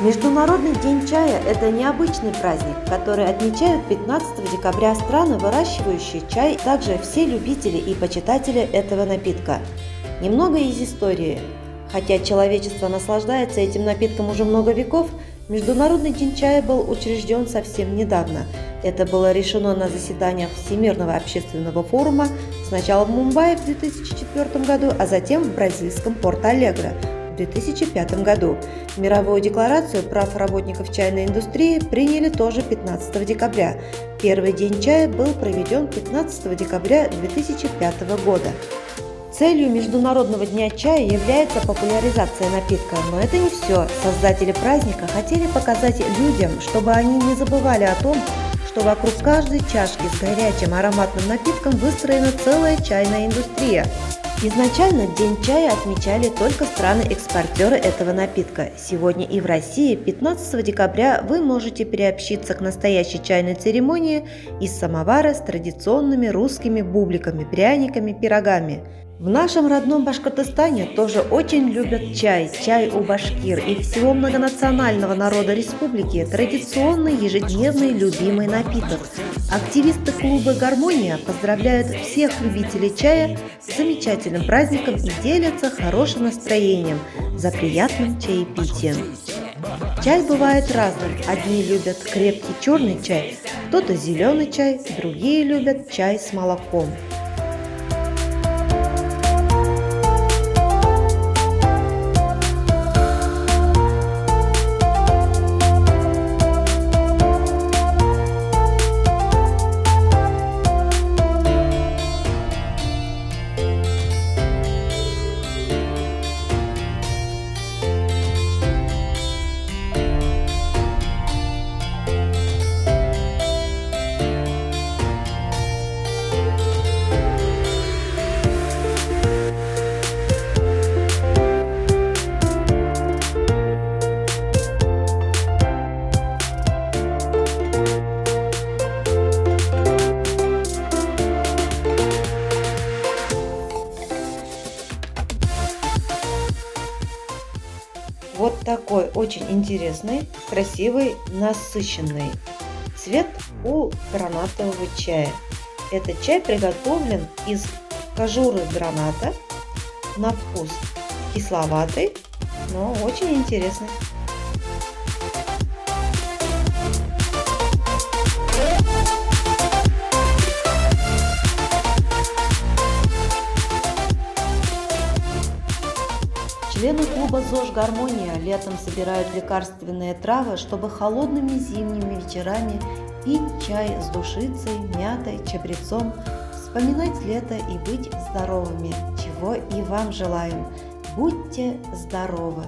Международный день чая – это необычный праздник, который отмечают 15 декабря страны, выращивающие чай, также все любители и почитатели этого напитка. Немного из истории. Хотя человечество наслаждается этим напитком уже много веков, Международный день чая был учрежден совсем недавно. Это было решено на заседаниях Всемирного общественного форума сначала в Мумбаи в 2004 году, а затем в бразильском Порто-Алегро в 2005 году. Мировую декларацию прав работников чайной индустрии приняли тоже 15 декабря. Первый день чая был проведен 15 декабря 2005 года. Целью Международного дня чая является популяризация напитка, но это не все. Создатели праздника хотели показать людям, чтобы они не забывали о том, что вокруг каждой чашки с горячим ароматным напитком выстроена целая чайная индустрия. Изначально День чая отмечали только страны-экспортеры этого напитка. Сегодня и в России 15 декабря вы можете приобщиться к настоящей чайной церемонии из самовара с традиционными русскими бубликами, пряниками, пирогами. В нашем родном Башкортостане тоже очень любят чай. Чай у башкир и всего многонационального народа республики – традиционный ежедневный любимый напиток. Активисты клуба «Гармония» поздравляют всех любителей чая с замечательным праздником и делятся хорошим настроением за приятным чаепитием. Чай бывает разным. Одни любят крепкий черный чай, кто-то зеленый чай, другие любят чай с молоком. Вот такой очень интересный, красивый, насыщенный цвет у гранатового чая. Этот чай приготовлен из кожуры граната, на вкус кисловатый, но очень интересный. Члены клуба ЗОЖ «Гармония» летом собирают лекарственные травы, чтобы холодными зимними вечерами пить чай с душицей, мятой, чабрецом, вспоминать лето и быть здоровыми, чего и вам желаем. Будьте здоровы!